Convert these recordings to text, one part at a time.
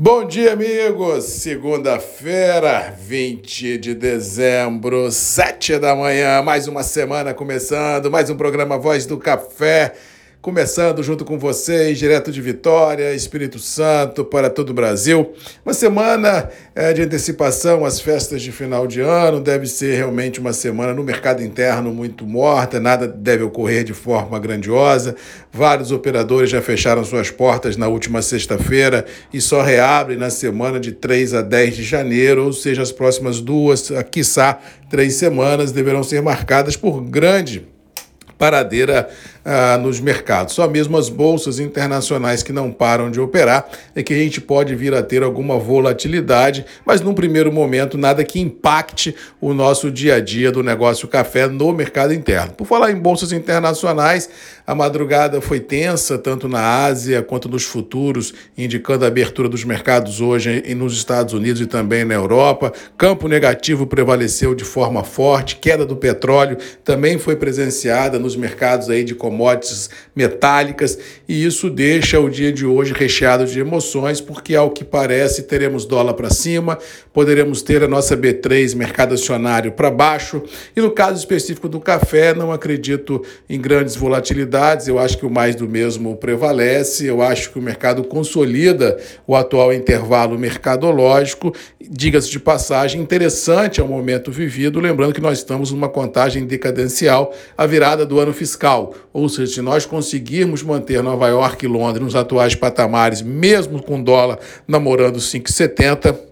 Bom dia, amigos! Segunda-feira, 20 de dezembro, 7 da manhã, mais uma semana começando, mais um programa Voz do Café. Começando junto com vocês, direto de Vitória, Espírito Santo, para todo o Brasil. Uma semana é, de antecipação às festas de final de ano. Deve ser realmente uma semana no mercado interno muito morta, nada deve ocorrer de forma grandiosa. Vários operadores já fecharam suas portas na última sexta-feira e só reabrem na semana de 3 a 10 de janeiro, ou seja, as próximas duas, quiçá três semanas, deverão ser marcadas por grande paradeira ah, nos mercados. Só mesmo as bolsas internacionais que não param de operar é que a gente pode vir a ter alguma volatilidade, mas num primeiro momento nada que impacte o nosso dia a dia do negócio café no mercado interno. Por falar em bolsas internacionais, a madrugada foi tensa tanto na Ásia quanto nos futuros, indicando a abertura dos mercados hoje nos Estados Unidos e também na Europa. Campo negativo prevaleceu de forma forte, queda do petróleo também foi presenciada nos mercados aí de commodities commodities metálicas, e isso deixa o dia de hoje recheado de emoções, porque ao que parece teremos dólar para cima, poderemos ter a nossa B3 mercado acionário para baixo, e no caso específico do café, não acredito em grandes volatilidades, eu acho que o mais do mesmo prevalece, eu acho que o mercado consolida o atual intervalo mercadológico, diga-se de passagem, interessante ao momento vivido, lembrando que nós estamos numa contagem decadencial à virada do ano fiscal, ou seja, se nós conseguirmos manter Nova York e Londres nos atuais patamares, mesmo com dólar namorando 5,70,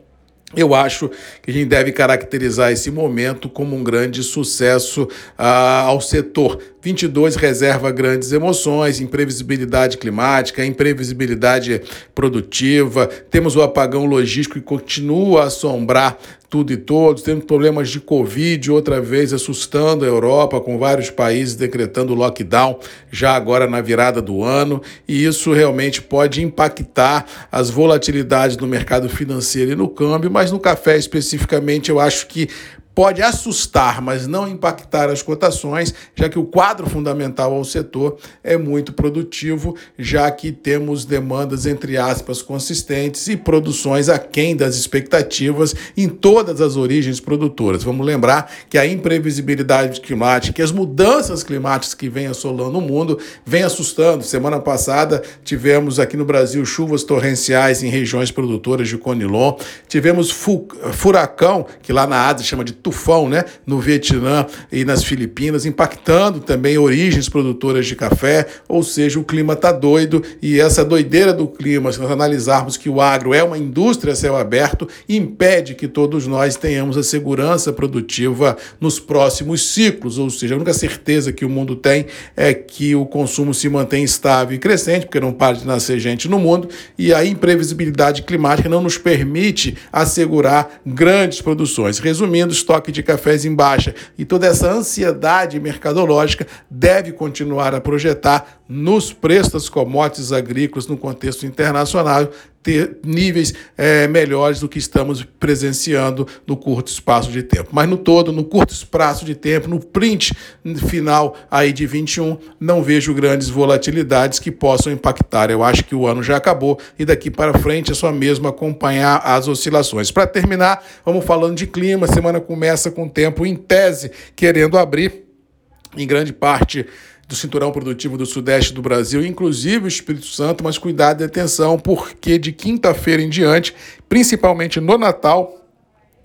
eu acho que a gente deve caracterizar esse momento como um grande sucesso ah, ao setor. 22 reserva grandes emoções, imprevisibilidade climática, imprevisibilidade produtiva, temos o apagão logístico que continua a assombrar tudo e todos, temos problemas de Covid outra vez assustando a Europa, com vários países decretando lockdown já agora na virada do ano, e isso realmente pode impactar as volatilidades no mercado financeiro e no câmbio, mas no café especificamente eu acho que pode assustar, mas não impactar as cotações, já que o quadro fundamental ao setor é muito produtivo, já que temos demandas, entre aspas, consistentes e produções aquém das expectativas em todas as origens produtoras. Vamos lembrar que a imprevisibilidade climática e as mudanças climáticas que vêm assolando o mundo vem assustando. Semana passada tivemos aqui no Brasil chuvas torrenciais em regiões produtoras de Conilon, tivemos furacão, que lá na Ásia chama de tufão né, no Vietnã e nas Filipinas, impactando também origens produtoras de café, ou seja, o clima está doido e essa doideira do clima, se nós analisarmos que o agro é uma indústria a céu aberto, impede que todos nós tenhamos a segurança produtiva nos próximos ciclos, ou seja, a única certeza que o mundo tem é que o consumo se mantém estável e crescente, porque não para de nascer gente no mundo, e a imprevisibilidade climática não nos permite assegurar grandes produções. Resumindo, estoque estoque de cafés em baixa. E toda essa ansiedade mercadológica deve continuar a projetar nos preços das commodities agrícolas no contexto internacional ter níveis é, melhores do que estamos presenciando no curto espaço de tempo. Mas no todo, no curto espaço de tempo, no print final aí de 21, não vejo grandes volatilidades que possam impactar. Eu acho que o ano já acabou e daqui para frente é só mesmo acompanhar as oscilações. Para terminar, vamos falando de clima. A semana começa com o tempo em tese querendo abrir em grande parte do cinturão produtivo do sudeste do Brasil, inclusive o Espírito Santo, mas cuidado e atenção, porque de quinta-feira em diante, principalmente no Natal,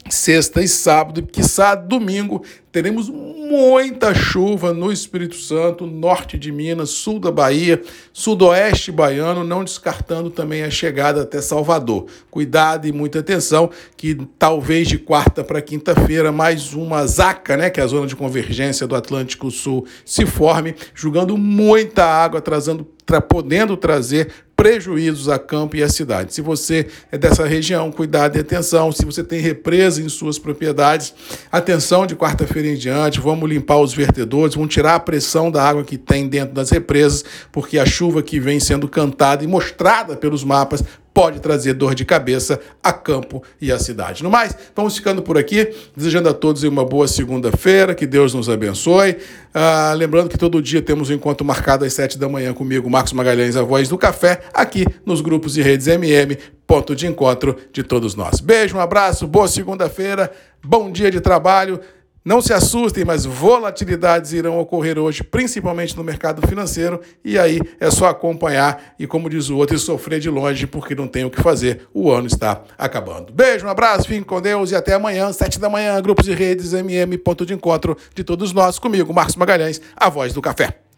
sexta e sábado, e quiçá domingo, teremos muita chuva no Espírito Santo, norte de Minas, sul da Bahia, sudoeste baiano, não descartando também a chegada até Salvador. Cuidado e muita atenção, que talvez de quarta para quinta-feira mais uma zaca, né, que é a zona de convergência do Atlântico Sul, se forme, jogando muita água, trazendo, tra podendo trazer prejuízos a campo e à cidade. Se você é dessa região, cuidado e atenção. Se você tem represa em suas propriedades, atenção de quarta-feira em diante, vamos limpar os vertedores, vamos tirar a pressão da água que tem dentro das represas, porque a chuva que vem sendo cantada e mostrada pelos mapas pode trazer dor de cabeça a campo e à cidade. No mais, vamos ficando por aqui, desejando a todos uma boa segunda-feira, que Deus nos abençoe. Ah, lembrando que todo dia temos um encontro marcado às sete da manhã comigo, Marcos Magalhães, a voz do café, aqui nos grupos e redes MM ponto de encontro de todos nós. Beijo, um abraço, boa segunda-feira, bom dia de trabalho. Não se assustem, mas volatilidades irão ocorrer hoje, principalmente no mercado financeiro, e aí é só acompanhar e, como diz o outro, sofrer de longe, porque não tem o que fazer. O ano está acabando. Beijo, um abraço, fiquem com Deus e até amanhã, sete da manhã, grupos e redes MM, ponto de encontro de todos nós, comigo, Marcos Magalhães, a voz do café.